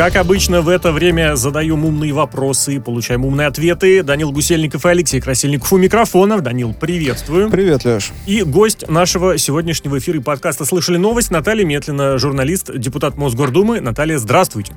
Как обычно, в это время задаем умные вопросы и получаем умные ответы. Данил Гусельников и Алексей Красильников у микрофонов. Данил, приветствую. Привет, Леш. И гость нашего сегодняшнего эфира и подкаста «Слышали новость» Наталья Метлина, журналист, депутат Мосгордумы. Наталья, здравствуйте.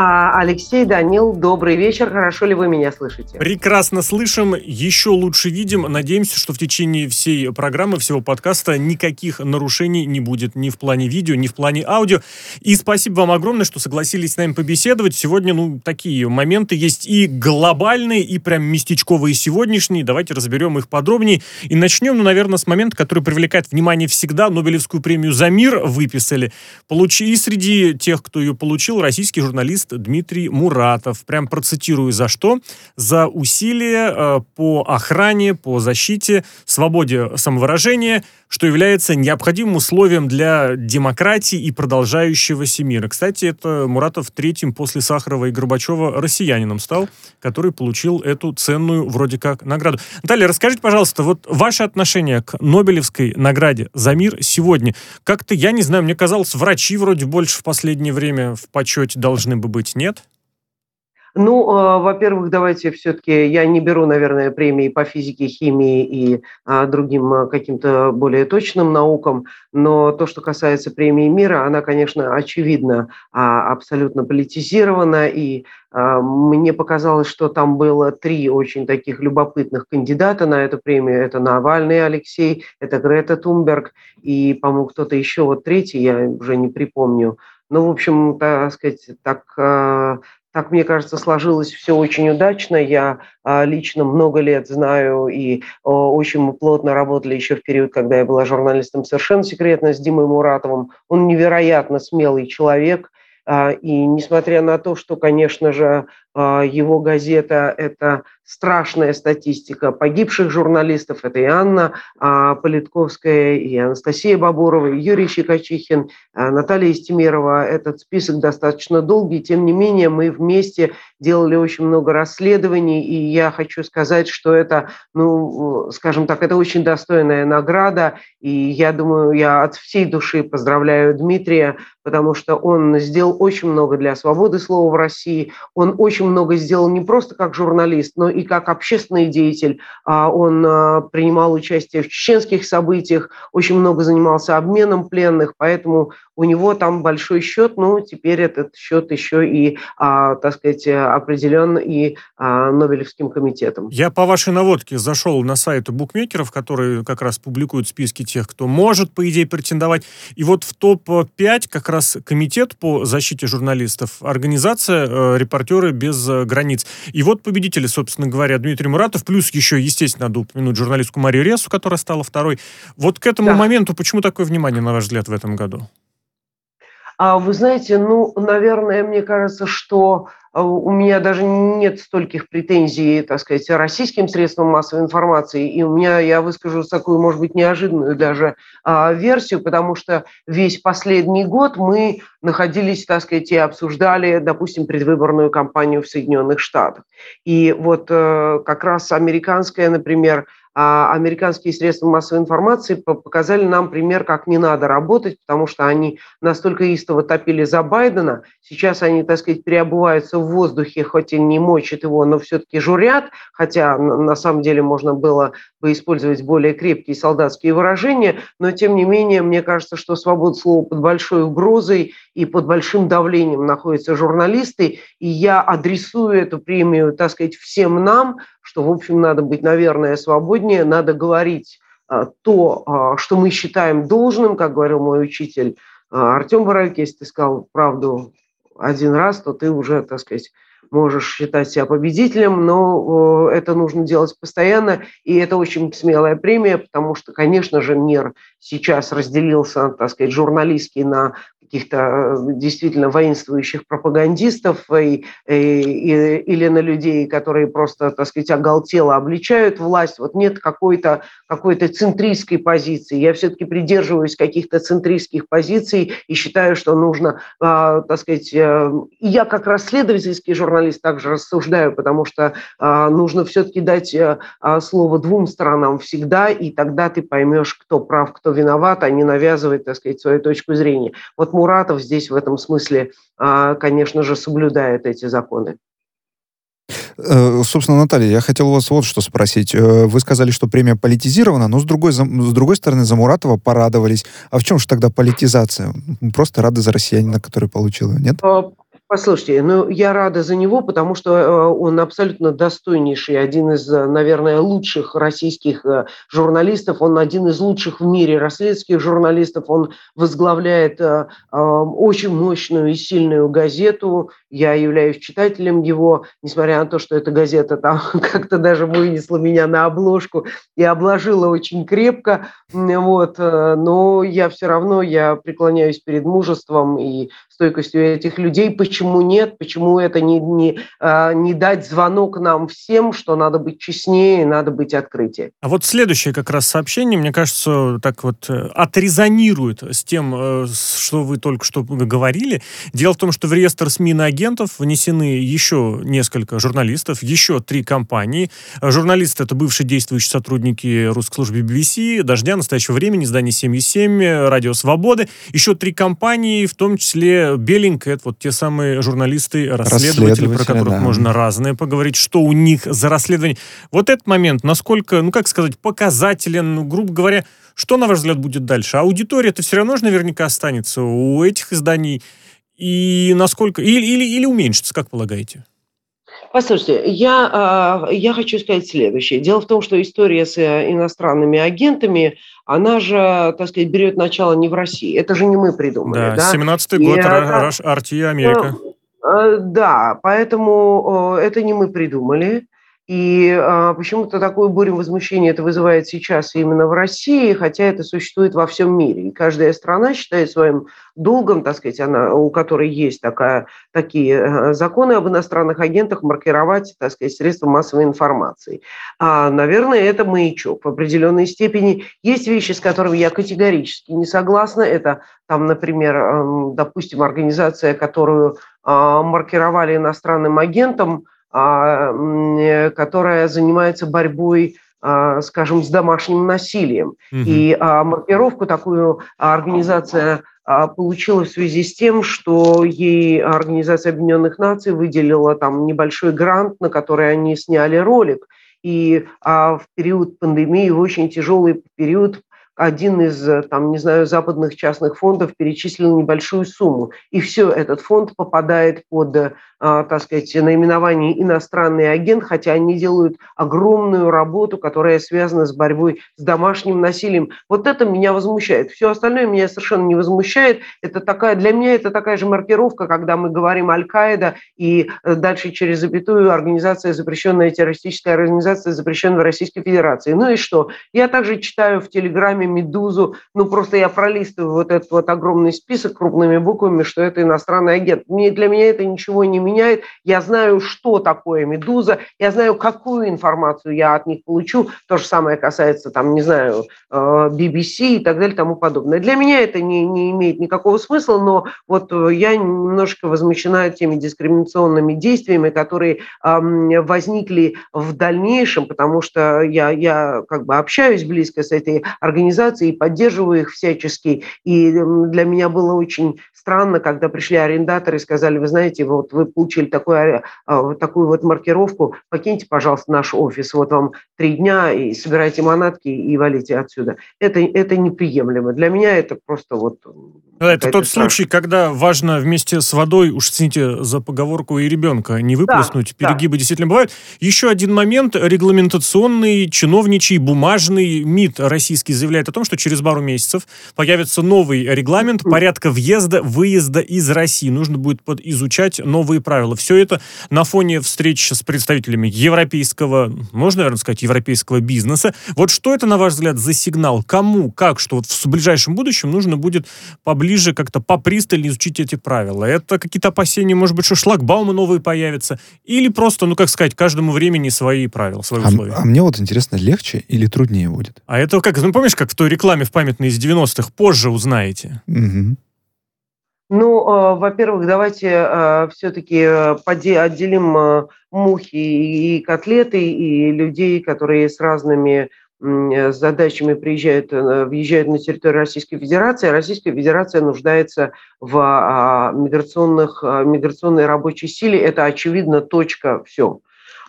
А, Алексей, Данил, добрый вечер. Хорошо ли вы меня слышите? Прекрасно слышим, еще лучше видим. Надеемся, что в течение всей программы, всего подкаста никаких нарушений не будет ни в плане видео, ни в плане аудио. И спасибо вам огромное, что согласились с нами побеседовать. Сегодня, ну, такие моменты есть и глобальные, и прям местечковые сегодняшние. Давайте разберем их подробнее. И начнем, ну, наверное, с момента, который привлекает внимание всегда. Нобелевскую премию за мир выписали. Получи... И среди тех, кто ее получил, российский журналист журналист Дмитрий Муратов. Прям процитирую за что. За усилия э, по охране, по защите, свободе самовыражения, что является необходимым условием для демократии и продолжающегося мира. Кстати, это Муратов третьим после Сахарова и Горбачева россиянином стал, который получил эту ценную вроде как награду. Наталья, расскажите, пожалуйста, вот ваше отношение к Нобелевской награде за мир сегодня. Как-то, я не знаю, мне казалось, врачи вроде больше в последнее время в почете должны бы быть, нет? Ну, э, во-первых, давайте все-таки я не беру, наверное, премии по физике, химии и а, другим э, каким-то более точным наукам, но то, что касается премии мира, она, конечно, очевидно а, абсолютно политизирована, и а, мне показалось, что там было три очень таких любопытных кандидата на эту премию. Это Навальный Алексей, это Грета Тунберг и, по-моему, кто-то еще, вот третий, я уже не припомню. Ну, в общем, так сказать, так а, так мне кажется, сложилось все очень удачно. Я а, лично много лет знаю и очень мы плотно работали еще в период, когда я была журналистом «Совершенно секретно» с Димой Муратовым. Он невероятно смелый человек. А, и несмотря на то, что, конечно же, а, его газета – это страшная статистика погибших журналистов. Это и Анна а, Политковская, и Анастасия Бабурова, и Юрий Щекочихин, а, Наталья Истемирова. Этот список достаточно долгий. Тем не менее, мы вместе делали очень много расследований, и я хочу сказать, что это, ну, скажем так, это очень достойная награда, и я думаю, я от всей души поздравляю Дмитрия, потому что он сделал очень много для свободы слова в России, он очень много сделал не просто как журналист, но и как общественный деятель. А он а, принимал участие в чеченских событиях, очень много занимался обменом пленных, поэтому у него там большой счет, но теперь этот счет еще и, а, так сказать, определен и Нобелевским комитетом. Я по вашей наводке зашел на сайт букмекеров, которые как раз публикуют списки тех, кто может, по идее, претендовать. И вот в топ-5 как раз комитет по защите журналистов, организация э, «Репортеры без э, границ». И вот победители, собственно говоря, Дмитрий Муратов, плюс еще, естественно, надо упомянуть журналистку Марию Ресу, которая стала второй. Вот к этому да. моменту почему такое внимание, на ваш взгляд, в этом году? А вы знаете, ну, наверное, мне кажется, что а, у меня даже нет стольких претензий, так сказать, российским средствам массовой информации, и у меня, я выскажу такую, может быть, неожиданную даже а, версию, потому что весь последний год мы находились, так сказать, и обсуждали, допустим, предвыборную кампанию в Соединенных Штатах. И вот э, как раз американская, например, американские средства массовой информации показали нам пример, как не надо работать, потому что они настолько истово топили за Байдена. Сейчас они, так сказать, переобуваются в воздухе, хоть и не мочат его, но все-таки журят, хотя на самом деле можно было бы использовать более крепкие солдатские выражения, но тем не менее, мне кажется, что свобода слова под большой угрозой и под большим давлением находятся журналисты, и я адресую эту премию, так сказать, всем нам, что, в общем, надо быть, наверное, свободнее, надо говорить а, то, а, что мы считаем должным, как говорил мой учитель а, Артем Боровик, если ты сказал правду один раз, то ты уже, так сказать, можешь считать себя победителем, но это нужно делать постоянно, и это очень смелая премия, потому что, конечно же, мир сейчас разделился, так сказать, журналистский на каких-то э, действительно воинствующих пропагандистов и, и, и, или на людей, которые просто, так сказать, оголтело обличают власть. Вот нет какой-то какой центристской позиции. Я все-таки придерживаюсь каких-то центристских позиций и считаю, что нужно, э, так сказать, э, я как расследовательский журналист также рассуждаю, потому что э, нужно все-таки дать э, слово двум сторонам всегда, и тогда ты поймешь, кто прав, кто виноват, а не навязывать, так сказать, свою точку зрения. Вот Муратов здесь в этом смысле, конечно же, соблюдает эти законы. Э, собственно, Наталья, я хотел у вас вот что спросить. Э, вы сказали, что премия политизирована, но с другой, с другой стороны, за Муратова порадовались. А в чем же тогда политизация? Просто рады за россиянина, который получил ее, нет? Послушайте, ну я рада за него, потому что э, он абсолютно достойнейший, один из, э, наверное, лучших российских э, журналистов, он один из лучших в мире расследовательских журналистов, он возглавляет очень мощную и сильную газету, я являюсь читателем его, несмотря на то, что эта газета там как-то даже вынесла меня на обложку и обложила очень крепко, вот, но я все равно, я преклоняюсь перед мужеством и стойкостью этих людей. Почему нет? Почему это не, не, а, не дать звонок нам всем, что надо быть честнее, надо быть открытие? А вот следующее как раз сообщение, мне кажется, так вот э, отрезонирует с тем, э, что вы только что говорили. Дело в том, что в реестр СМИ на агентов внесены еще несколько журналистов, еще три компании. Журналисты — это бывшие действующие сотрудники русской службы BBC, «Дождя», «Настоящего времени», издание «7,7», «Радио Свободы». Еще три компании, в том числе Беленькая, это вот те самые журналисты, расследователи, про которых да. можно разное поговорить, что у них за расследование. Вот этот момент, насколько, ну как сказать, показателен, ну, грубо говоря, что, на ваш взгляд, будет дальше? Аудитория-то все равно же наверняка останется у этих изданий. И насколько... Или, или, или уменьшится, как полагаете? Послушайте, я, а, я хочу сказать следующее. Дело в том, что история с э, иностранными агентами, она же, так сказать, берет начало не в России. Это же не мы придумали. Да, да? 17-й год, Арти, Америка. Э, да, поэтому это не мы придумали. И а, почему-то такую бурю возмущения это вызывает сейчас именно в России, хотя это существует во всем мире. И каждая страна считает своим долгом, так сказать, она, у которой есть такая, такие э, законы об иностранных агентах, маркировать, так сказать, средства массовой информации. А, наверное, это маячок в определенной степени. Есть вещи, с которыми я категорически не согласна. Это, там, например, эм, допустим, организация, которую а, маркировали иностранным агентом, которая занимается борьбой а, скажем, с домашним насилием. Угу. И а, маркировку такую организация получила в связи с тем, что ей Организация Объединенных Наций выделила там небольшой грант, на который они сняли ролик. И а, в период пандемии, в очень тяжелый период, один из, э, там, не знаю, западных частных фондов перечислил небольшую сумму. И все, этот фонд попадает под, э, так сказать, наименование иностранный агент, хотя они делают огромную работу, которая связана с борьбой с домашним насилием. Вот это меня возмущает. Все остальное меня совершенно не возмущает. Это такая, для меня это такая же маркировка, когда мы говорим Аль-Каида и э, дальше через запятую организация, запрещенная террористическая организация, запрещенная в Российской Федерации. Ну и что? Я также читаю в Телеграме «Медузу». Ну, просто я пролистываю вот этот вот огромный список крупными буквами, что это иностранный агент. Мне, для меня это ничего не меняет. Я знаю, что такое «Медуза», я знаю, какую информацию я от них получу. То же самое касается, там, не знаю, BBC э, и так далее, тому подобное. Для меня это не, не имеет никакого смысла, но вот э, я немножко возмущена теми дискриминационными действиями, которые возникли в дальнейшем, потому что я, я как бы общаюсь близко с этой организацией, организации, поддерживаю их всячески. И для меня было очень странно, когда пришли арендаторы и сказали, вы знаете, вот вы получили такую, а, такую вот маркировку, покиньте, пожалуйста, наш офис, вот вам три дня, и собирайте манатки и валите отсюда. Это, это неприемлемо. Для меня это просто вот... Да, это тот страшно. случай, когда важно вместе с водой, уж извините за поговорку, и ребенка не выплеснуть. Да, Перегибы да. действительно бывают. Еще один момент регламентационный, чиновничий, бумажный. МИД российский заявляет о том, что через пару месяцев появится новый регламент порядка въезда, выезда из России. Нужно будет изучать новые правила. Все это на фоне встреч с представителями европейского, можно, наверное, сказать, европейского бизнеса. Вот что это, на ваш взгляд, за сигнал? Кому, как, что вот в ближайшем будущем нужно будет поближе как-то попристальнее изучить эти правила? Это какие-то опасения, может быть, что шлагбаумы новые появятся? Или просто, ну, как сказать, каждому времени свои правила, свои а, условия? А мне вот интересно, легче или труднее будет? А это как, ну, помнишь, как в той рекламе в памятной из 90-х? Позже узнаете. Угу. Ну, э, во-первых, давайте э, все-таки э, отделим мухи и котлеты, и людей, которые с разными с задачами приезжают, въезжают на территорию Российской Федерации, Российская Федерация нуждается в а, миграционных, миграционной рабочей силе. Это, очевидно, точка, все.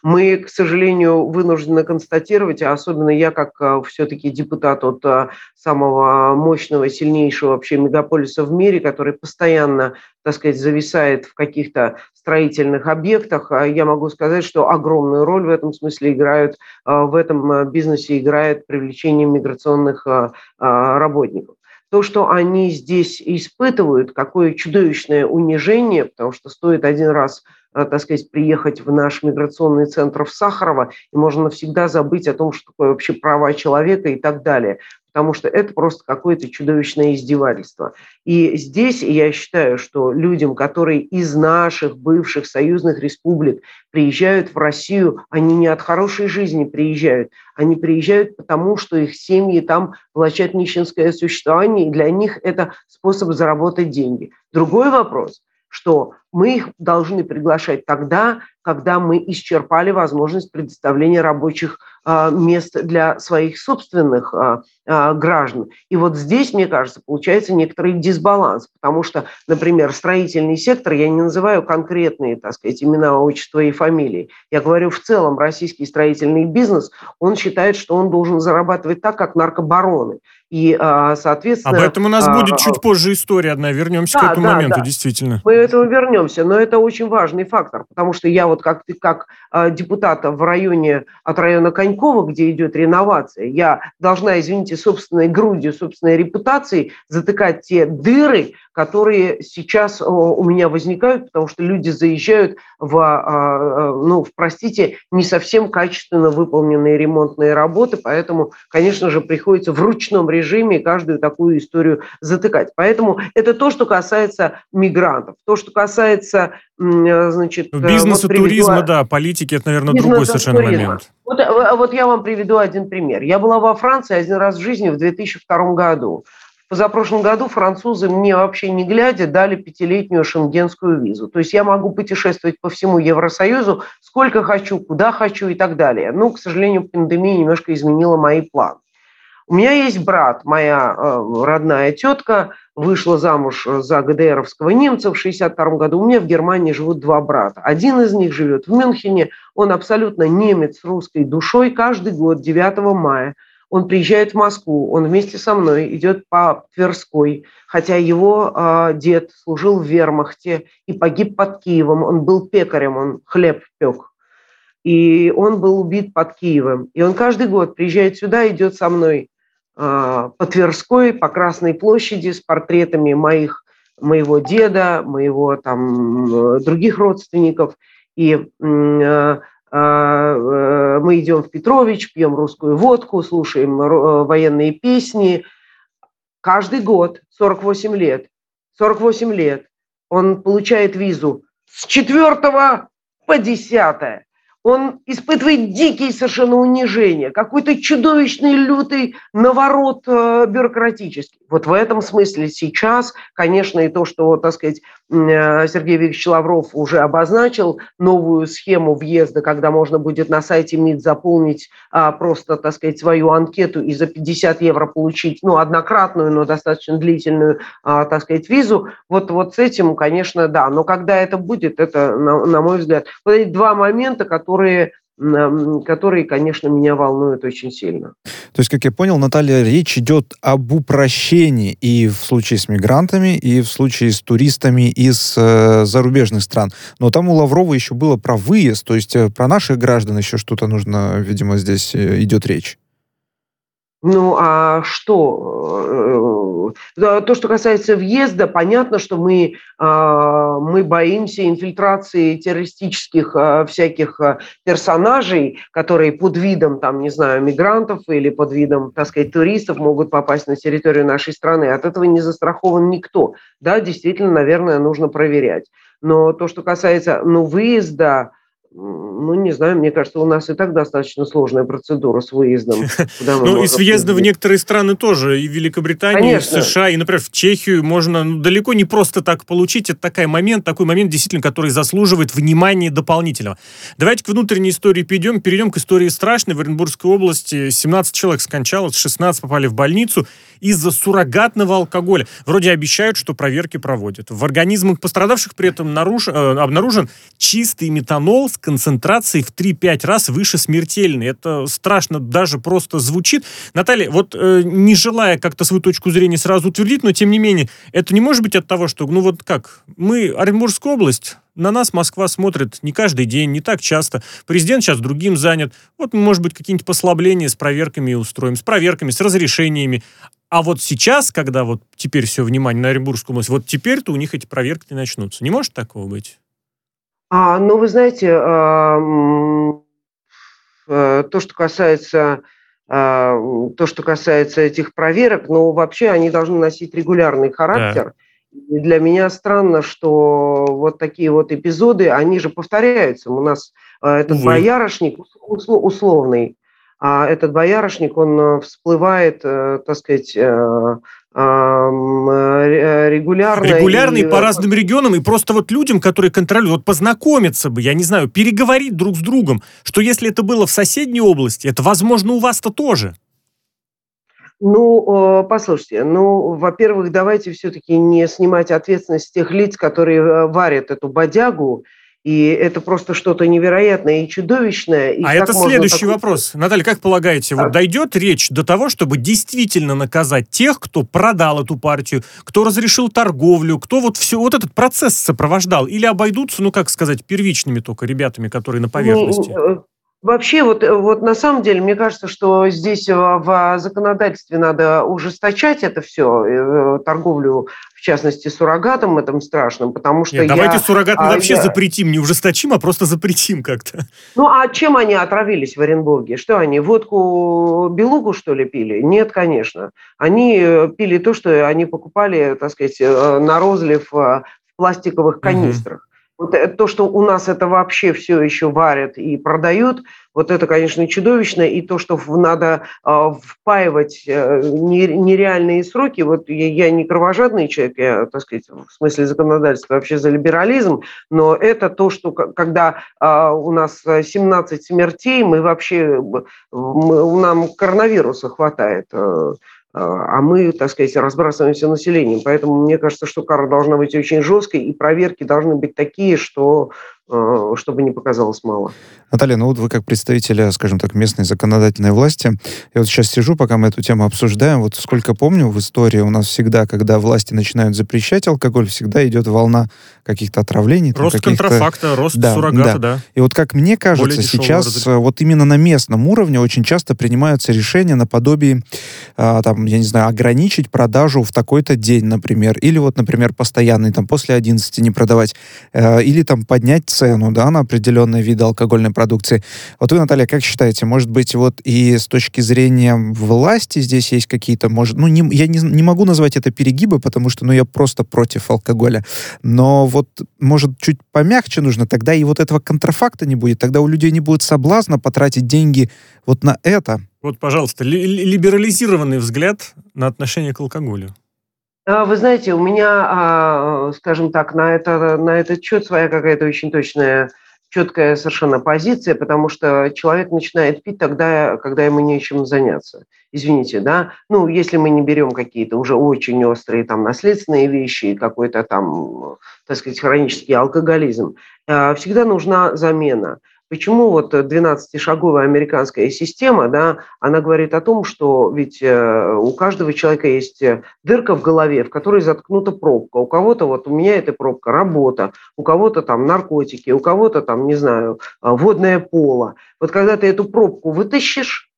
Мы, к сожалению, вынуждены констатировать, а особенно я, как а, все-таки депутат от а, самого мощного, сильнейшего вообще мегаполиса в мире, который постоянно, так сказать, зависает в каких-то строительных объектах, а, я могу сказать, что огромную роль в этом смысле играют, в этом бизнесе играет привлечение миграционных работников то, что они здесь испытывают, какое чудовищное унижение, потому что стоит один раз Э, так сказать, приехать в наш миграционный центр в Сахарово, и можно навсегда забыть о том, что такое вообще права человека и так далее. Потому что это просто какое-то чудовищное издевательство. И здесь я считаю, что людям, которые из наших бывших союзных республик приезжают в Россию, они не от хорошей жизни приезжают, они приезжают потому, что их семьи там влачат нищенское существование, и для них это способ заработать деньги. Другой вопрос – что мы их должны приглашать тогда, когда мы исчерпали возможность предоставления рабочих а, мест для своих собственных а, а, граждан. И вот здесь, мне кажется, получается некоторый дисбаланс, потому что, например, строительный сектор, я не называю конкретные, так сказать, имена, отчества и фамилии, я говорю в целом, российский строительный бизнес, он считает, что он должен зарабатывать так, как наркобароны. И, соответственно... Об этом у нас будет чуть позже история одна. Вернемся да, к этому да, моменту, да. действительно. Мы к этому вернемся. Но это очень важный фактор, потому что я вот как, как депутата в районе, от района Конькова, где идет реновация, я должна, извините, собственной грудью, собственной репутацией затыкать те дыры, которые сейчас у меня возникают, потому что люди заезжают в, а, а, ну, в, простите, не совсем качественно выполненные ремонтные работы, поэтому, конечно же, приходится в ручном режиме каждую такую историю затыкать. Поэтому это то, что касается мигрантов. То, что касается, значит... Э, Бизнеса, вот. Туризма, да, политики, это, наверное, Бизнеса, другой совершенно туризма. момент. Вот, э, вот я вам приведу один пример. Я была во Франции один раз в жизни в 2002 году. В позапрошлом году французы мне вообще не глядя дали пятилетнюю шенгенскую визу. То есть я могу путешествовать по всему Евросоюзу сколько хочу, куда хочу и так далее. Ну, к сожалению, пандемия немножко изменила мои планы. У меня есть брат, моя э, родная тетка вышла замуж за ГДРовского немца в 1962 году. У меня в Германии живут два брата. Один из них живет в Мюнхене. Он абсолютно немец с русской душой. Каждый год 9 мая он приезжает в Москву, он вместе со мной идет по Тверской, хотя его э, дед служил в вермахте и погиб под Киевом. Он был пекарем, он хлеб пек. И он был убит под Киевом. И он каждый год приезжает сюда, идет со мной по Тверской, по Красной площади с портретами моих, моего деда, моего там э, других родственников. И э, а, э, мы идем в Петрович, пьем русскую водку, слушаем военные песни. Каждый год, 48 лет, 48 лет, он получает визу с 4 по 10 он испытывает дикие совершенно унижения, какой-то чудовищный лютый наворот э, бюрократический. Вот в этом смысле сейчас, конечно, и то, что, так сказать, э, Сергей Викторович Лавров уже обозначил новую схему въезда, когда можно будет на сайте МИД заполнить а, просто, так сказать, свою анкету и за 50 евро получить, ну, однократную, но достаточно длительную, а, так сказать, визу. Вот, вот с этим, конечно, да. Но когда это будет, это, на, на мой взгляд, вот эти два момента, которые которые которые, конечно, меня волнуют очень сильно. То есть, как я понял, Наталья, речь идет об упрощении и в случае с мигрантами, и в случае с туристами из э, зарубежных стран. Но там у Лаврова еще было про выезд, то есть э, про наших граждан еще что-то нужно, видимо, здесь э, идет речь. Ну, а что? Э, то, что касается въезда, понятно, что мы, а, мы боимся инфильтрации террористических а, всяких а, персонажей, которые под видом, там, не знаю, мигрантов или под видом, так сказать, туристов могут попасть на территорию нашей страны. От этого не застрахован никто. Да, действительно, наверное, нужно проверять. Но то, что касается ну, выезда, ну, не знаю, мне кажется, у нас и так достаточно сложная процедура с выездом. Ну, и с въездом в некоторые страны тоже, и в Великобритании, и в США, и, например, в Чехию можно ну, далеко не просто так получить. Это такой момент, такой момент, действительно, который заслуживает внимания дополнительного. Давайте к внутренней истории перейдем. Перейдем к истории страшной. В Оренбургской области 17 человек скончалось, 16 попали в больницу из-за суррогатного алкоголя. Вроде обещают, что проверки проводят. В организмах пострадавших при этом наруш... э, обнаружен чистый метанол с концентрацией в 3-5 раз выше смертельной. Это страшно даже просто звучит. Наталья, вот э, не желая как-то свою точку зрения сразу утвердить, но тем не менее, это не может быть от того, что, ну вот как, мы, Оренбургская область, на нас Москва смотрит не каждый день, не так часто. Президент сейчас другим занят. Вот, может быть, какие-нибудь послабления с проверками устроим, с проверками, с разрешениями. А вот сейчас, когда вот теперь все внимание на Оренбургскую область, вот теперь-то у них эти проверки начнутся. Не может такого быть? А, ну, вы знаете, э, то, что касается то, что касается этих проверок, ну, вообще они должны носить регулярный характер. Да. И для меня странно, что вот такие вот эпизоды, они же повторяются. У нас этот Увы. боярышник условный, а этот боярышник, он э, всплывает, э, так сказать, э, регулярно. Регулярно и, по разным регионам, и просто вот людям, которые контролируют, вот познакомиться бы, я не знаю, переговорить друг с другом, что если это было в соседней области, это, возможно, у вас-то тоже. Ну, послушайте, ну, во-первых, давайте все-таки не снимать ответственность тех лиц, которые варят эту бодягу, и это просто что-то невероятное и чудовищное. И а это следующий так... вопрос. Наталья, как полагаете, а? вот дойдет речь до того, чтобы действительно наказать тех, кто продал эту партию, кто разрешил торговлю, кто вот все вот этот процесс сопровождал? Или обойдутся, ну как сказать, первичными только ребятами, которые на ну, поверхности? Ну, Вообще, вот, вот на самом деле, мне кажется, что здесь в законодательстве надо ужесточать это все, э, торговлю, в частности, суррогатом этом страшным, потому что Нет, я... Давайте суррогат а, вообще я... запретим, не ужесточим, а просто запретим как-то. Ну, а чем они отравились в Оренбурге? Что они, водку белугу, что ли, пили? Нет, конечно. Они э, пили то, что они покупали, так сказать, э, на розлив в пластиковых канистрах. Угу. Вот то, что у нас это вообще все еще варят и продают, вот это, конечно, чудовищно. И то, что надо э, впаивать э, нереальные сроки, вот я, не кровожадный человек, я, так сказать, в смысле законодательства вообще за либерализм, но это то, что когда э, у нас 17 смертей, мы вообще, нам коронавируса хватает. А, а мы, так сказать, разбрасываемся населением. Поэтому мне кажется, что кара должна быть очень жесткой, и проверки должны быть такие, что чтобы не показалось мало. Наталья, ну вот вы как представитель, скажем так, местной законодательной власти, я вот сейчас сижу, пока мы эту тему обсуждаем, вот сколько помню в истории у нас всегда, когда власти начинают запрещать алкоголь, всегда идет волна каких-то отравлений. Рост контрафакта, рост да, суррогата, да. да. И вот как мне кажется, сейчас разрыв. вот именно на местном уровне очень часто принимаются решения наподобие, а, там, я не знаю, ограничить продажу в такой-то день, например, или вот, например, постоянный, там, после 11 не продавать, а, или там поднять цену, да, на определенные виды алкогольной продукции. Вот вы, Наталья, как считаете, может быть, вот и с точки зрения власти здесь есть какие-то, может, ну, не, я не, не могу назвать это перегибы, потому что, ну, я просто против алкоголя, но вот, может, чуть помягче нужно, тогда и вот этого контрафакта не будет, тогда у людей не будет соблазна потратить деньги вот на это. Вот, пожалуйста, ли либерализированный взгляд на отношение к алкоголю. А, вы знаете, у меня, а, скажем так, на, это, на этот счет своя какая-то очень точная, четкая совершенно позиция, потому что человек начинает пить тогда, когда ему нечем заняться. Извините, да? Ну, если мы не берем какие-то уже очень острые там наследственные вещи, какой-то там, так сказать, хронический алкоголизм, а, всегда нужна замена. Почему вот 12-шаговая американская система, да, она говорит о том, что ведь э, у каждого человека есть э, дырка в голове, в которой заткнута пробка. У кого-то вот у меня эта пробка работа, у кого-то там наркотики, у кого-то там, не знаю, водное поло. Вот когда ты эту пробку вытащишь,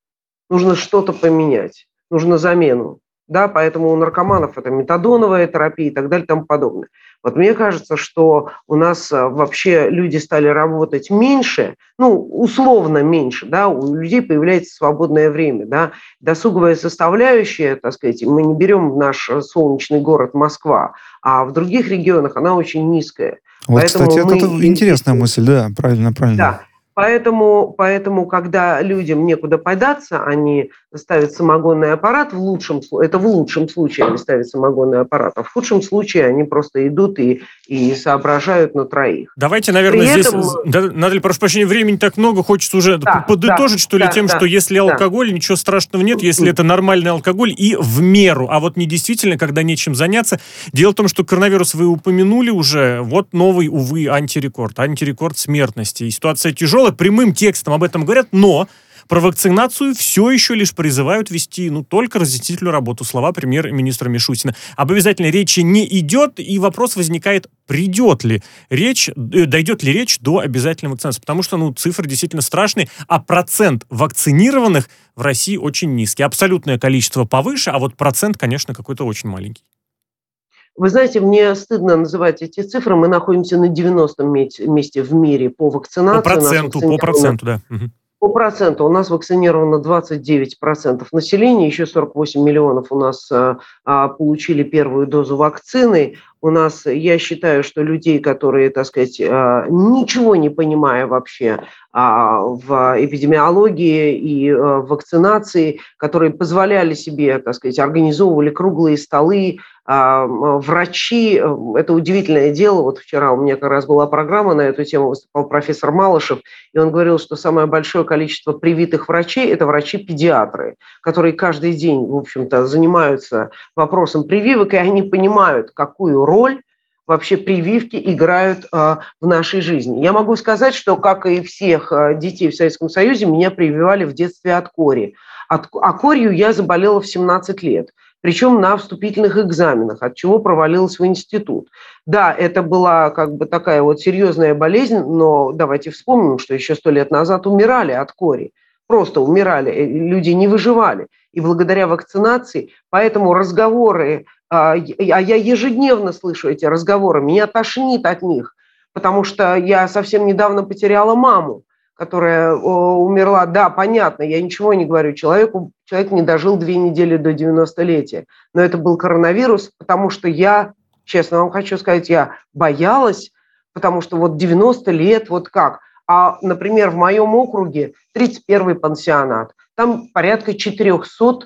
нужно что-то поменять, нужно замену да, поэтому у наркоманов это метадоновая терапия и так далее и тому подобное. Вот мне кажется, что у нас э, вообще люди стали работать меньше, ну, условно меньше, да, у людей появляется свободное время, да, досуговая составляющая, так сказать, мы не берем наш солнечный город Москва, а в других регионах она очень низкая. Вот, Поэтому кстати, мы... это интересная мысль, да, правильно, правильно. Да. Поэтому, поэтому, когда людям некуда податься, они ставят самогонный аппарат, в лучшем, это в лучшем случае они ставят самогонный аппарат, а в худшем случае они просто идут и, и соображают на троих. Давайте, наверное, При здесь, этом... да, Наталья, прошу прощения, времени так много, хочется уже да, подытожить, да, что ли, да, тем, да, что если да. алкоголь, ничего страшного нет, если это нормальный алкоголь и в меру, а вот не действительно, когда нечем заняться. Дело в том, что коронавирус вы упомянули уже, вот новый, увы, антирекорд, антирекорд смертности. И ситуация тяжелая, прямым текстом об этом говорят, но про вакцинацию все еще лишь призывают вести, ну, только разъяснительную работу. Слова премьер-министра Мишутина. Об обязательной речи не идет, и вопрос возникает, придет ли речь, э, дойдет ли речь до обязательной вакцинации. Потому что, ну, цифры действительно страшные, а процент вакцинированных в России очень низкий. Абсолютное количество повыше, а вот процент, конечно, какой-то очень маленький. Вы знаете, мне стыдно называть эти цифры. Мы находимся на 90-м месте в мире по вакцинации. По проценту, по проценту, да. По проценту у нас вакцинировано 29% населения, еще 48 миллионов у нас а, а, получили первую дозу вакцины. У нас, я считаю, что людей, которые, так сказать, а, ничего не понимая вообще а, в эпидемиологии и а, вакцинации, которые позволяли себе, так сказать, организовывали круглые столы, врачи, э, это удивительное дело, вот вчера у меня как раз была программа на эту тему, выступал профессор Малышев, и он говорил, что самое большое количество привитых врачей – это врачи-педиатры, которые каждый день, в общем-то, занимаются вопросом прививок, и они понимают, какую роль вообще прививки играют э, в нашей жизни. Я могу сказать, что, как и всех э, детей в Советском Союзе, меня прививали в детстве от кори. От, а корью я заболела в 17 лет причем на вступительных экзаменах, от чего провалилась в институт. Да, это была как бы такая вот серьезная болезнь, но давайте вспомним, что еще сто лет назад умирали от кори. Просто умирали, э, люди не выживали. И благодаря вакцинации, поэтому разговоры, а, а я ежедневно слышу эти разговоры, меня тошнит от них, потому что я совсем недавно потеряла маму которая умерла, да, понятно, я ничего не говорю, человеку, человек не дожил две недели до 90-летия, но это был коронавирус, потому что я, честно вам хочу сказать, я боялась, потому что вот 90 лет, вот как. А, например, в моем округе 31-й пансионат, там порядка 400 а,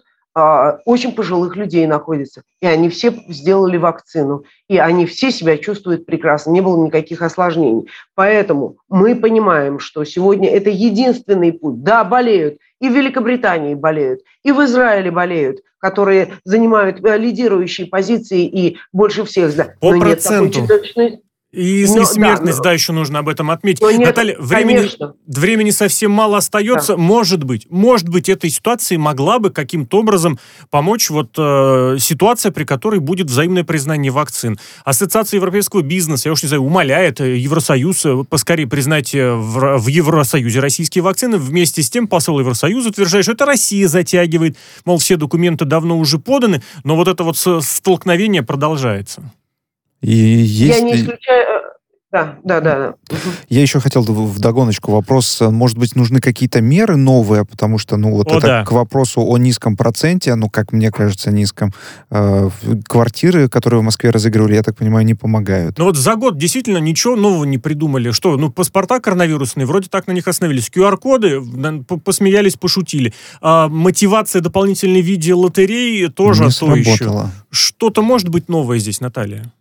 очень пожилых людей находится. И они все сделали вакцину. И они все себя чувствуют прекрасно. Не было никаких осложнений. Поэтому мы понимаем, что сегодня это единственный путь. Да, болеют. И в Великобритании болеют. И в Израиле болеют которые занимают э, лидирующие позиции и больше всех. По Но проценту. Нет такой и, но, и смертность, да, но... да, еще нужно об этом отметить. Но нет, Наталья, времени, времени совсем мало остается. Да. Может быть, может быть, этой ситуации могла бы каким-то образом помочь вот э, ситуация, при которой будет взаимное признание вакцин. Ассоциация европейского бизнеса, я уж не знаю, умоляет э, Евросоюз э, поскорее признать э, в, в Евросоюзе российские вакцины. Вместе с тем посол Евросоюза утверждает, что это Россия затягивает. Мол, все документы давно уже поданы, но вот это вот столкновение продолжается. И есть... Я не исключаю... Э, да, да, да. Я еще хотел в догоночку вопрос. Может быть, нужны какие-то меры новые, потому что, ну, вот о, это да. к вопросу о низком проценте, ну, как мне кажется, низком. Э, квартиры, которые в Москве разыгрывали, я так понимаю, не помогают. Ну, вот за год действительно ничего нового не придумали. Что, ну, паспорта коронавирусные, вроде так на них остановились. QR-коды, посмеялись, пошутили. А мотивация дополнительной в виде лотереи тоже не то еще. Что-то может быть новое здесь, Наталья?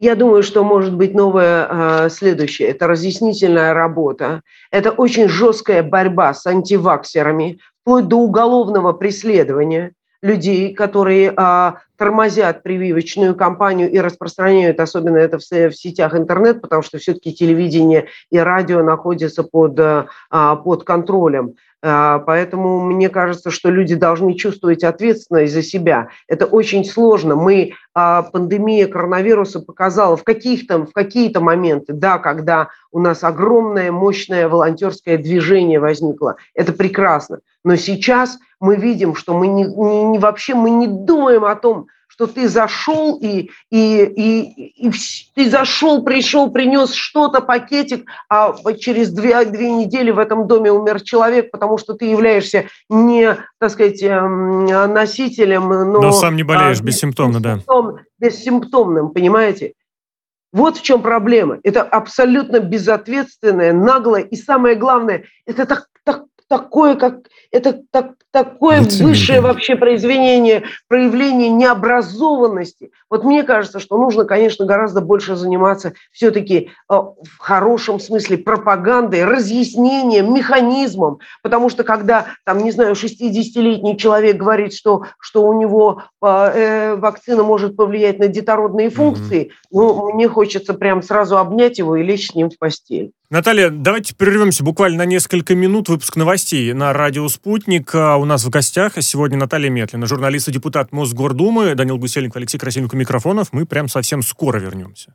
Я думаю, что может быть новое э, следующее. Это разъяснительная работа. Это очень жесткая борьба с антиваксерами, вплоть до уголовного преследования людей, которые э, тормозят прививочную кампанию и распространяют, особенно это в, сетях интернет, потому что все-таки телевидение и радио находятся под, э, под контролем. А, поэтому мне кажется, что люди должны чувствовать ответственность за себя. Это очень сложно. Мы, а, пандемия коронавируса показала в, каких-то, в какие-то моменты, да, когда у нас огромное, мощное волонтерское движение возникло. Это прекрасно. Но сейчас мы видим, что мы не, не, не вообще мы не думаем о том, что ты зашел и, и, и, и ты зашел, пришел, принес что-то, пакетик, а через две, две недели в этом доме умер человек, потому что ты являешься не, так сказать, эм, носителем, но... Но сам не болеешь, а, бессимптомно, да. Бессимптомным, понимаете? Вот в чем проблема. Это абсолютно безответственное, наглое и самое главное, это так, так, такое, как это так, такое Лицемерие. высшее вообще произведение, проявление необразованности. Вот мне кажется, что нужно, конечно, гораздо больше заниматься все-таки э, в хорошем смысле пропагандой, разъяснением, механизмом, потому что когда, там, не знаю, 60-летний человек говорит, что, что у него э, э, вакцина может повлиять на детородные функции, mm-hmm. ну, мне хочется прям сразу обнять его и лечь с ним в постель. Наталья, давайте прервемся буквально на несколько минут. Выпуск новостей на радио «Спутник». А у нас в гостях сегодня Наталья Метлина, журналист и депутат Мосгордумы, Данил Гусельников, Алексей Красильников микрофонов. Мы прям совсем скоро вернемся.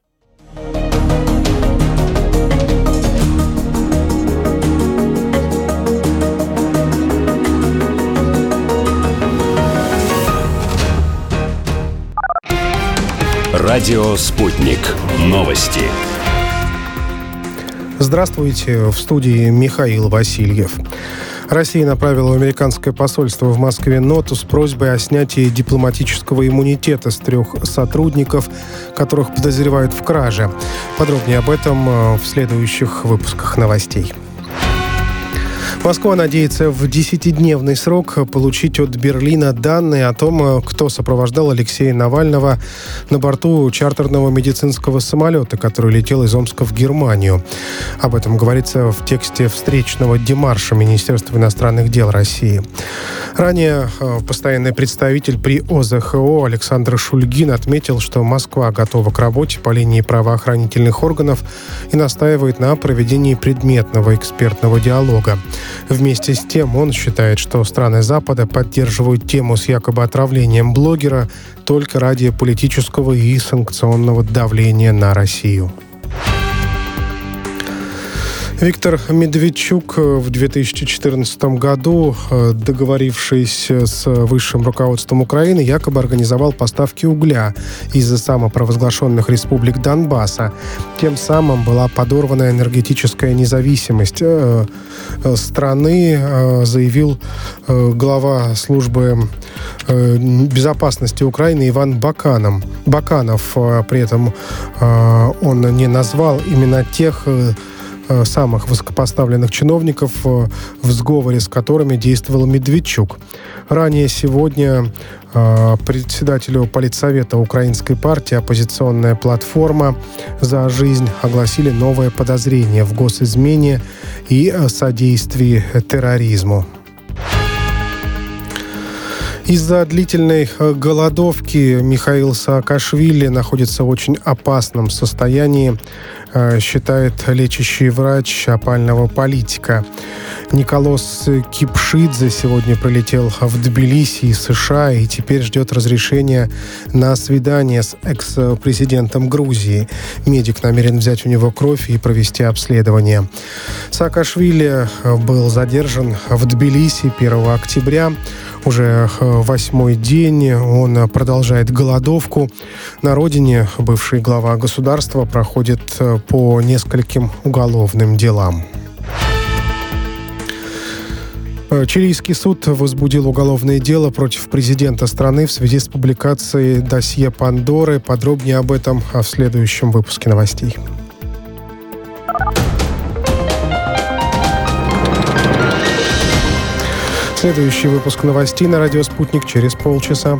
Радио «Спутник». Новости. Здравствуйте, в студии Михаил Васильев. Россия направила в американское посольство в Москве ноту с просьбой о снятии дипломатического иммунитета с трех сотрудников, которых подозревают в краже. Подробнее об этом э, в следующих выпусках новостей. Москва надеется в десятидневный срок получить от Берлина данные о том, кто сопровождал Алексея Навального на борту чартерного медицинского самолета, который летел из Омска в Германию. Об этом говорится в тексте встречного демарша Министерства иностранных дел России. Ранее э, постоянный представитель при ОЗХО Александр Шульгин отметил, что Москва готова к работе по линии правоохранительных органов и настаивает на проведении предметного экспертного диалога. Вместе с тем он считает, что страны Запада поддерживают тему с якобы отравлением блогера только ради политического и санкционного давления на Россию. Виктор Медведчук в 2014 году, э, договорившись с высшим руководством Украины, якобы организовал поставки угля из самопровозглашенных республик Донбасса. Тем самым была подорвана энергетическая независимость э, э, страны, заявил глава службы безопасности Украины Иван Баканов. Баканов при этом он не назвал именно тех самых высокопоставленных чиновников, э, в сговоре с которыми действовал Медведчук. Ранее сегодня э, председателю политсовета Украинской партии «Оппозиционная платформа за жизнь» огласили новое подозрение в госизмене и содействии терроризму. Из-за длительной голодовки Михаил Саакашвили находится в очень опасном состоянии. Э, считает лечащий врач опального политика. Николос Кипшидзе сегодня прилетел в Тбилиси из США и теперь ждет разрешения на свидание с экс-президентом Грузии. Медик намерен взять у него кровь и провести обследование. Саакашвили был задержан в Тбилиси 1 октября. Уже восьмой день он продолжает голодовку. На родине бывший глава государства проходит по нескольким уголовным делам. Э, чилийский суд возбудил уголовное дело против президента страны в связи с публикацией досье Пандоры. Подробнее об этом в следующем выпуске новостей. Следующий выпуск новостей на радио «Спутник» через полчаса.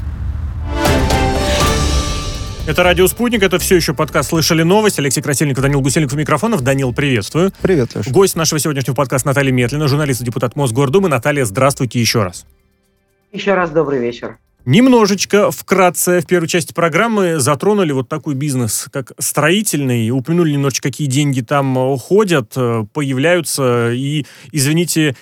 Это «Радио Спутник», это все еще подкаст «Слышали новость». Алексей Красильников, Данил Гусельников, микрофонов. Данил, приветствую. Привет, Леша. Гость нашего сегодняшнего подкаста Наталья Метлина, журналист и депутат Мосгордумы. Наталья, здравствуйте еще раз. Еще раз добрый вечер. Немножечко, вкратце, в первой части программы затронули вот такой бизнес, как строительный, упомянули немножечко, какие деньги там ходят, э, появляются, и, извините,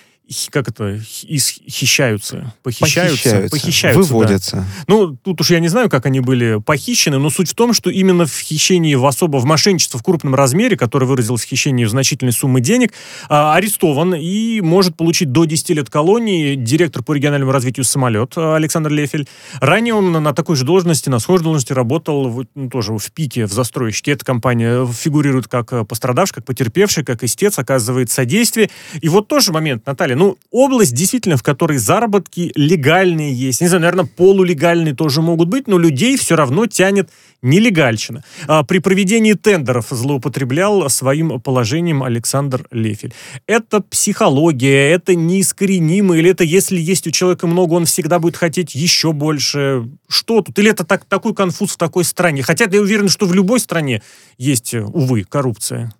как это, хищаются, похищаются, похищаются, похищаются выводятся. Да. Ну, тут уж я не знаю, как они были похищены, но суть в том, что именно в хищении в особо, в мошенничество в крупном размере, которое выразилось в хищении в значительной суммы денег, а, арестован и может получить до 10 лет колонии директор по региональному развитию самолет Александр Лефель. Ранее он на такой же должности, на схожей должности работал в, ну, тоже в пике, в застройщике. Эта компания фигурирует как пострадавший, как потерпевший, как истец, оказывает содействие. И вот тоже момент, Наталья, ну, область действительно, в которой заработки легальные есть. Не знаю, наверное, полулегальные тоже могут быть, но людей все равно тянет нелегальщина. А, при проведении тендеров злоупотреблял своим положением Александр Лефель. Это психология, это неискоренимо, или это если есть у человека много, он всегда будет хотеть еще больше. Что тут? Или это так, такой конфуз в такой стране? Хотя я уверен, что в любой стране есть, увы, коррупция.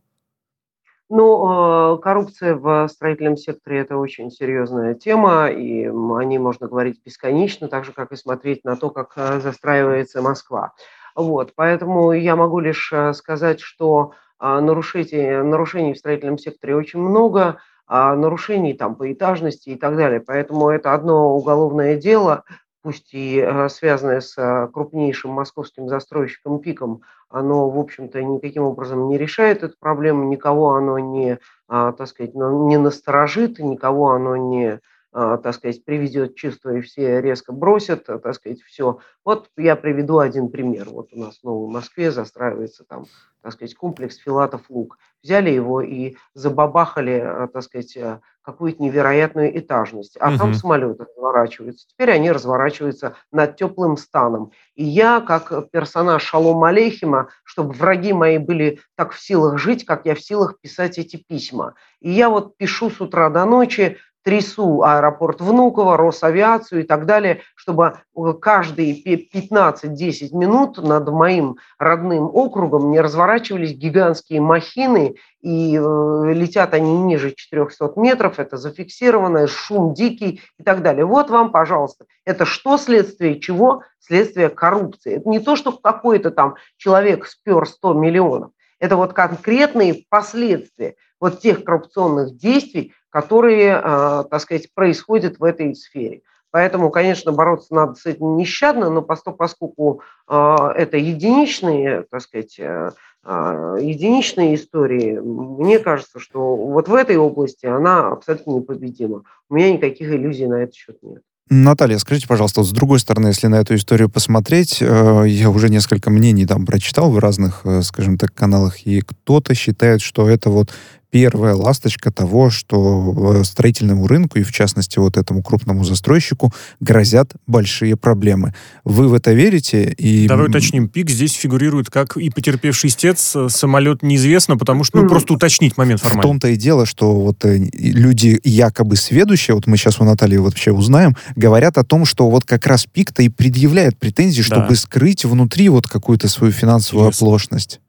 Ну, э, коррупция в строительном секторе – это очень серьезная тема, и о ней можно говорить бесконечно, так же, как и смотреть на то, как э, застраивается Москва. Вот, поэтому я могу лишь э, сказать, что нарушений, нарушений в строительном секторе очень много, а нарушений там по этажности и так далее. Поэтому это одно уголовное дело, пусть и э, связанное с э, крупнейшим московским застройщиком ПИКом, оно, в общем-то, никаким образом не решает эту проблему, никого оно не, а, так сказать, не насторожит, никого оно не, а, так сказать, приведет чувство, и все резко бросят, так сказать, все. Вот я приведу один пример. Вот у нас в Новой Москве застраивается там, так сказать, комплекс Филатов Лук взяли его и забабахали, э, так сказать, э, какую-то невероятную этажность. А угу. там самолеты разворачиваются. Теперь они разворачиваются над теплым станом. И я, как персонаж Шалом Алейхима, чтобы враги мои были так в силах жить, как я в силах писать эти письма. И я вот пишу с утра до ночи, трясу аэропорт Внуково, Росавиацию и так далее, чтобы э, каждые 15-10 минут над моим родным округом не разворачивались гигантские махины, и э, летят они ниже 400 метров, это зафиксировано, шум дикий и так далее. Вот вам, пожалуйста, это что следствие чего? Следствие коррупции. Это не то, что какой-то там человек спер 100 миллионов. Это вот конкретные последствия вот тех коррупционных действий, которые, э, так сказать, происходят в этой сфере. Поэтому, конечно, бороться надо с этим нещадно, но поскольку э, это единичные, так сказать, э, единичные истории, мне кажется, что вот в этой области она абсолютно непобедима. У меня никаких иллюзий на этот счет нет. Наталья, скажите, пожалуйста, вот с другой стороны, если на эту историю посмотреть, я уже несколько мнений там прочитал в разных, скажем так, каналах, и кто-то считает, что это вот первая ласточка того, что э, строительному рынку и, в частности, вот этому крупному застройщику грозят большие проблемы. Вы в это верите? И... Давай уточним. ПИК здесь фигурирует как и потерпевший истец. Э, самолет неизвестно, потому что, ну, просто уточнить момент формально. В том-то и дело, что вот э, люди якобы сведущие, вот мы сейчас у Натальи вообще узнаем, говорят о том, что вот как раз ПИК-то и предъявляет претензии, да. чтобы скрыть внутри вот какую-то свою финансовую Интересно. оплошность.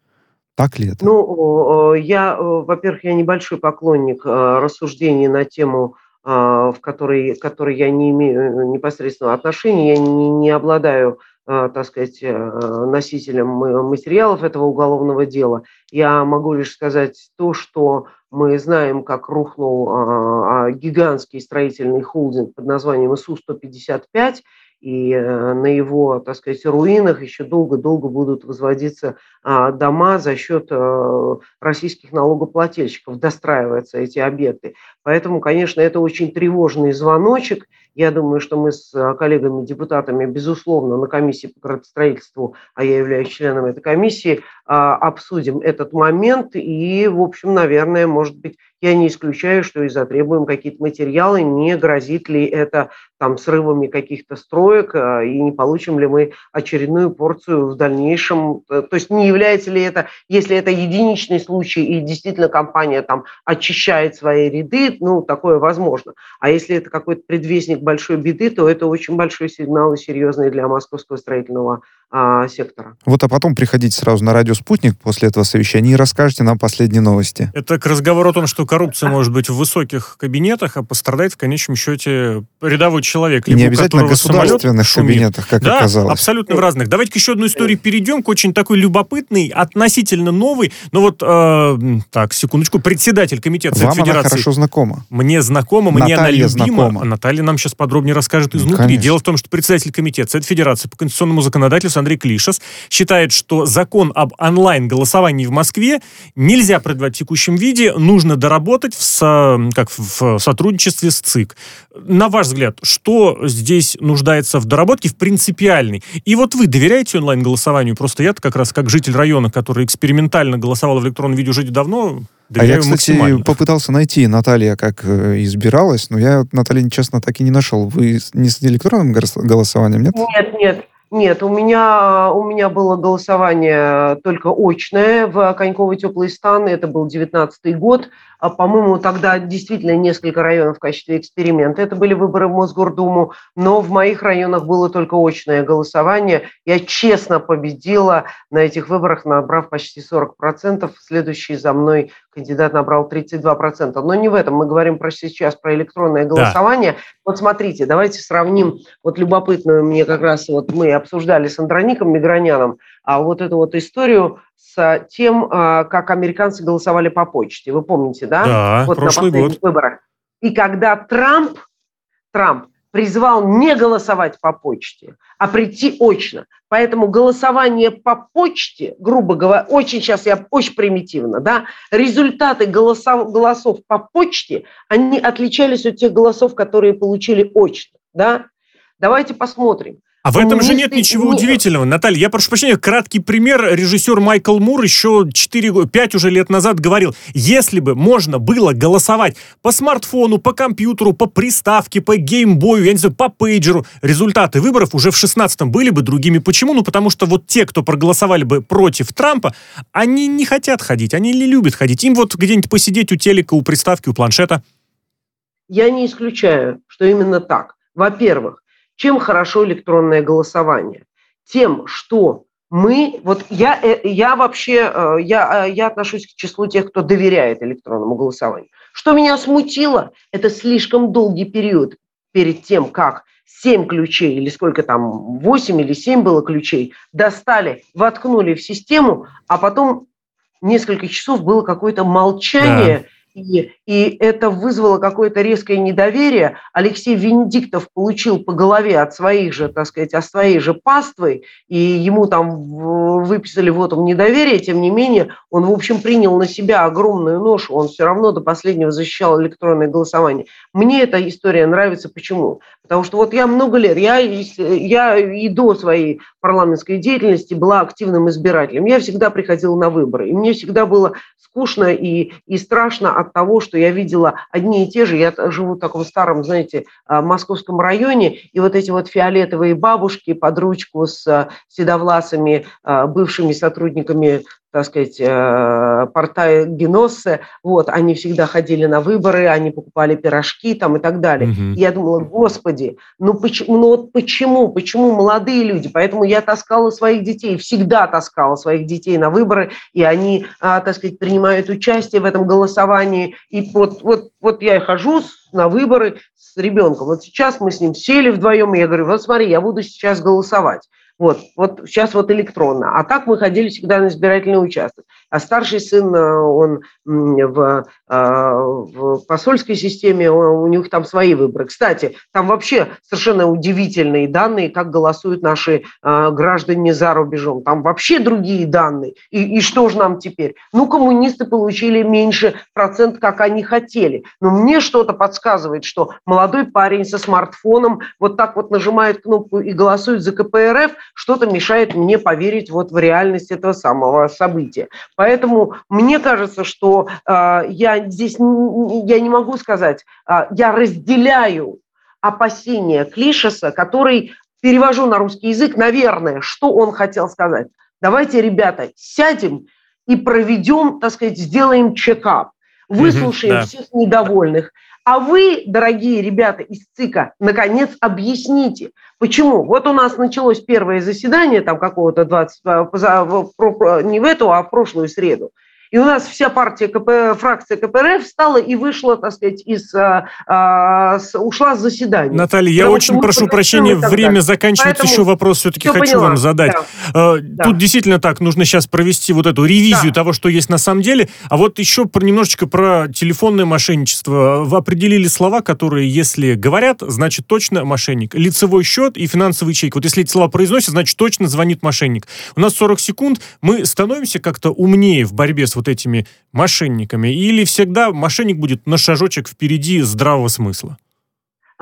Так ли это? Ну, я, во-первых, я небольшой поклонник э, рассуждений на тему, э, в которой, которой я не имею э, непосредственного отношения, я не, не обладаю так сказать, носителем материалов этого уголовного дела. Я могу лишь сказать то, что мы знаем, как рухнул а, гигантский строительный холдинг под названием ИСУ-155, и э, на его, так сказать, руинах еще долго-долго будут возводиться а, дома за счет э, российских налогоплательщиков, достраиваются эти объекты. Поэтому, конечно, это очень тревожный звоночек. Я думаю, что мы с э, коллегами-депутатами, безусловно, на комиссии по градостроительству, а я являюсь членом этой комиссии, обсудим этот момент и, в общем, наверное, может быть, я не исключаю, что и затребуем какие-то материалы, не грозит ли это там срывами каких-то строек, а, и не получим ли мы очередную порцию в дальнейшем. То есть не является ли это, если это единичный случай, и действительно компания там очищает свои ряды, ну, такое возможно. А если это какой-то предвестник большой беды, то это очень большой сигнал и серьезный для московского строительного а, сектора. Вот, а потом приходите сразу на радио «Спутник» после этого совещания и расскажете нам последние новости. Это к разговору о том, что коррупция может быть в высоких кабинетах, а пострадает в конечном счете рядовой человек. И не обязательно государственных кабинетах, как да, оказалось. абсолютно в разных. Давайте к еще одной истории перейдем, к очень такой любопытной, относительно новой. Ну вот, э, так, секундочку, председатель комитета Вам Федерации. она хорошо знакома. Мне знакома, мне она Наталья любима. знакома. А Наталья нам сейчас подробнее расскажет изнутри. конечно. Дело в том, что председатель комитета Совет Федерации по конституционному законодательству Андрей Клишес считает, что закон об онлайн-голосовании в Москве нельзя продлевать в текущем виде, нужно доработать в, со- как, в сотрудничестве с ЦИК. На ваш взгляд, что здесь нуждается в доработке, в принципиальной? И вот вы доверяете онлайн-голосованию? Просто я как раз как житель района, который экспериментально голосовал в электронном виде уже давно, А я, кстати, попытался найти Наталья, как э, избиралась, но я Наталья, честно, так и не нашел. Вы не с электронным голосованием, нет? Нет, нет, нет. У меня, у меня было голосование только очное в Коньковой теплый стан. Это был 19 год. А, По-моему, тогда действительно несколько районов в качестве эксперимента. Это были выборы в Мосгордуму. Но в моих районах было только очное голосование. Я честно победила на этих выборах, набрав почти 40%. Следующий за мной кандидат набрал 32%. Но не в этом. Мы говорим про сейчас про электронное голосование. Вот смотрите, давайте сравним вот любопытную мне как раз вот мы обсуждали с Андроником Миграняном, вот эту вот историю с тем, а, как американцы голосовали по почте. Вы помните, да? Да, вот на прошлый последних год. выборах. И когда Трамп, Трамп призвал не голосовать по почте, а прийти очно. Поэтому голосование по почте, грубо говоря, очень сейчас я очень примитивно, да, результаты голосов, голосов по почте, они отличались от тех голосов, которые получили очно, да. Давайте посмотрим. А в этом же нет ничего не- удивительного. Наталья, я прошу прощения, краткий пример. Режиссер Майкл Мур еще 4, 5 уже лет назад говорил, если бы можно было голосовать по смартфону, по компьютеру, по приставке, по геймбою, я не знаю, по пейджеру, результаты выборов уже в 16-м были бы другими. Почему? Ну, потому что вот те, кто проголосовали бы против Трампа, они не хотят ходить, они не любят ходить. Им вот где-нибудь посидеть у телека, у приставки, у планшета. Я не исключаю, что именно так. Во-первых, чем хорошо электронное голосование? Тем, что мы, вот я, э, я вообще, э, я, э, я отношусь к числу тех, кто доверяет электронному голосованию. Что меня смутило, это слишком долгий период перед тем, как 7 ключей, или сколько там, 8 или 7 было ключей, достали, воткнули в систему, а потом несколько часов было какое-то молчание, и, и это вызвало какое-то резкое недоверие. Алексей Венедиктов получил по голове от своих же, так сказать, от своей же паствы, и ему там выписали вотум недоверия. Тем не менее, он, в общем, принял на себя огромную ношу. Он все равно до последнего защищал электронное голосование. Мне эта история нравится. Почему? Потому что вот я много лет, я, я и до своей парламентской деятельности была активным избирателем. Я всегда приходила на выборы. И мне всегда было скучно и, и страшно от того, что я видела одни и те же. Я живу в таком старом, знаете, а, московском районе, и вот эти вот фиолетовые бабушки под ручку с а, седовласыми а, бывшими сотрудниками так сказать, э, порта Геноссе, вот, они всегда ходили на выборы, они покупали пирожки там и так далее. Мгм. И я думала, господи, ну почему, ну вот почему, почему молодые люди? Поэтому я таскала своих детей, всегда таскала своих детей на выборы, и они, а, так сказать, принимают участие в этом голосовании. И вот, вот, вот я и хожу на выборы с ребенком. Вот сейчас мы с ним сели вдвоем, и я говорю, вот смотри, я буду сейчас голосовать. Вот, вот сейчас вот электронно. А так мы ходили всегда на избирательный участок. А старший сын, э, он в, э, в посольской системе, у них там свои выборы. Кстати, там вообще совершенно удивительные данные, как голосуют наши э, граждане за рубежом. Там вообще другие данные. И, и что же нам теперь? Ну, коммунисты получили меньше процент, как они хотели. Но мне что-то подсказывает, что молодой парень со смартфоном вот так вот нажимает кнопку и голосует за КПРФ, что-то мешает мне поверить вот в реальность этого самого события. Поэтому мне кажется, что э, я здесь я не могу сказать, э, я разделяю опасения Клишеса, который перевожу на русский язык, наверное, что он хотел сказать. Давайте, ребята, сядем и проведем, так сказать, сделаем чекап, выслушаем да. всех недовольных, А вы, дорогие ребята из ЦИКа, наконец объясните, почему. Вот у нас началось первое заседание там какого-то 20, не в эту, а в прошлую среду. И у нас вся партия, КП, фракция КПРФ встала и вышла, так сказать, из, а, а, с, ушла с заседания. Наталья, я очень прошу прощения, время заканчивается. Поэтому Еще вопрос все-таки хочу поняла. вам задать. Да. Тут да. действительно так, нужно сейчас провести вот эту ревизию да. того, что есть на самом деле. А вот еще про, немножечко про телефонное мошенничество. Вы определили слова, которые, если говорят, значит точно мошенник. Лицевой счет и финансовый чек. Вот если эти слова произносят, значит точно звонит мошенник. У нас 40 секунд, мы становимся как-то умнее в борьбе с вот этими мошенниками? Или всегда мошенник будет на шажочек впереди здравого смысла?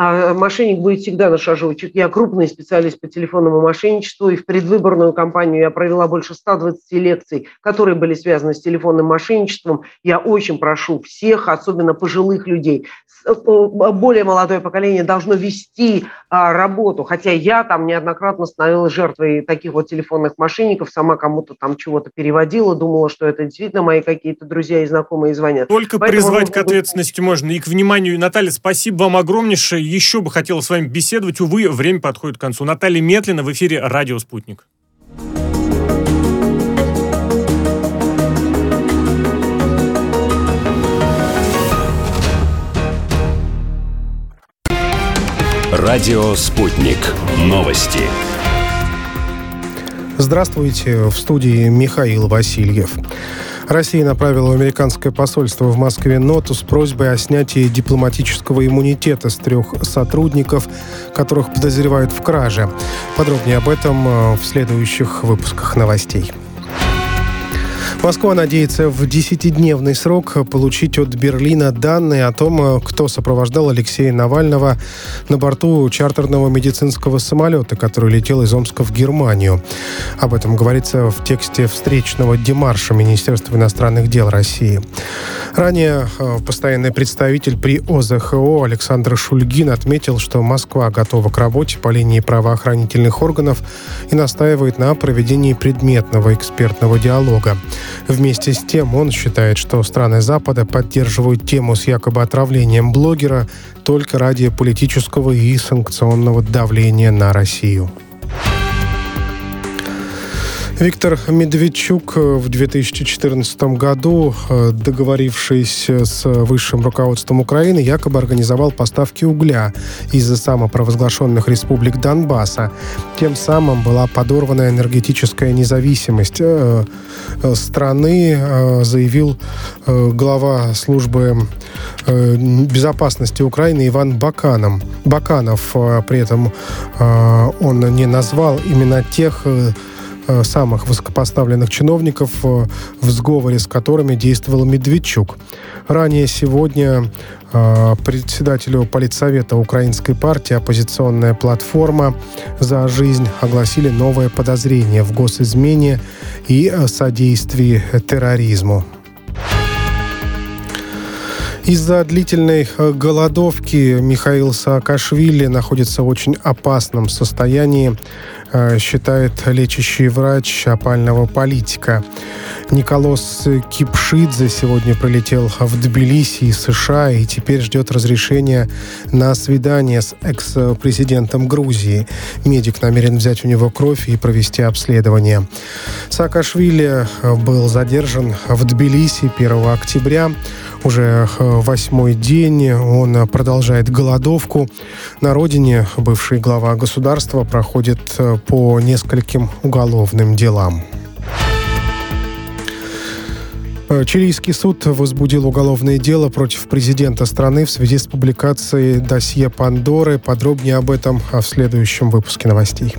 А мошенник будет всегда на шажочек. Я крупный специалист по телефонному мошенничеству, и в предвыборную кампанию я провела больше 120 лекций, которые были связаны с телефонным мошенничеством. Я очень прошу всех, особенно пожилых людей, э, более молодое поколение должно вести а, работу, хотя я там неоднократно становилась жертвой таких вот телефонных мошенников, сама кому-то там чего-то переводила, думала, что это действительно мои какие-то друзья и знакомые звонят. Только Поэтому призвать к ответственности можно и к вниманию. Наталья, спасибо вам огромнейшее еще бы хотела с вами беседовать. Увы, время подходит к концу. Наталья Метлина в эфире «Радио Спутник». Радио «Спутник». Новости. Здравствуйте, в студии Михаил Васильев. Россия направила в американское посольство в Москве ноту с просьбой о снятии дипломатического иммунитета с трех сотрудников, которых подозревают в краже. Подробнее об этом э, в следующих выпусках новостей. Москва надеется в десятидневный срок получить от Берлина данные о том, кто сопровождал Алексея Навального на борту чартерного медицинского самолета, который летел из Омска в Германию. Об этом говорится в тексте встречного демарша Министерства иностранных дел России. Ранее э, постоянный представитель при ОЗХО Александр Шульгин отметил, что Москва готова к работе по линии правоохранительных органов и настаивает на проведении предметного экспертного диалога. Вместе с тем он считает, что страны Запада поддерживают тему с якобы отравлением блогера только ради политического и санкционного давления на Россию. Виктор Медведчук э, в 2014 году, э, договорившись с высшим руководством Украины, якобы организовал поставки угля из самопровозглашенных республик Донбасса. Тем самым была подорвана энергетическая независимость э, страны, заявил глава службы безопасности Украины Иван Баканов. Баканов при этом он не назвал именно тех Э, самых высокопоставленных чиновников, э, в сговоре с которыми действовал Медведчук. Ранее сегодня э, председателю Политсовета Украинской партии «Оппозиционная платформа за жизнь» огласили новое подозрение в госизмене и содействии терроризму. Из-за длительной голодовки Михаил Саакашвили находится в очень опасном состоянии. Э, считает лечащий врач опального политика. Николос Кипшидзе сегодня прилетел в Тбилиси из США и теперь ждет разрешения на свидание с экс-президентом Грузии. Медик намерен взять у него кровь и провести обследование. Саакашвили был задержан в Тбилиси 1 октября. Уже восьмой день он продолжает голодовку. На родине бывший глава государства проходит по нескольким уголовным делам. Э, чилийский суд возбудил уголовное дело против президента страны в связи с публикацией досье Пандоры. Подробнее об этом в следующем выпуске новостей.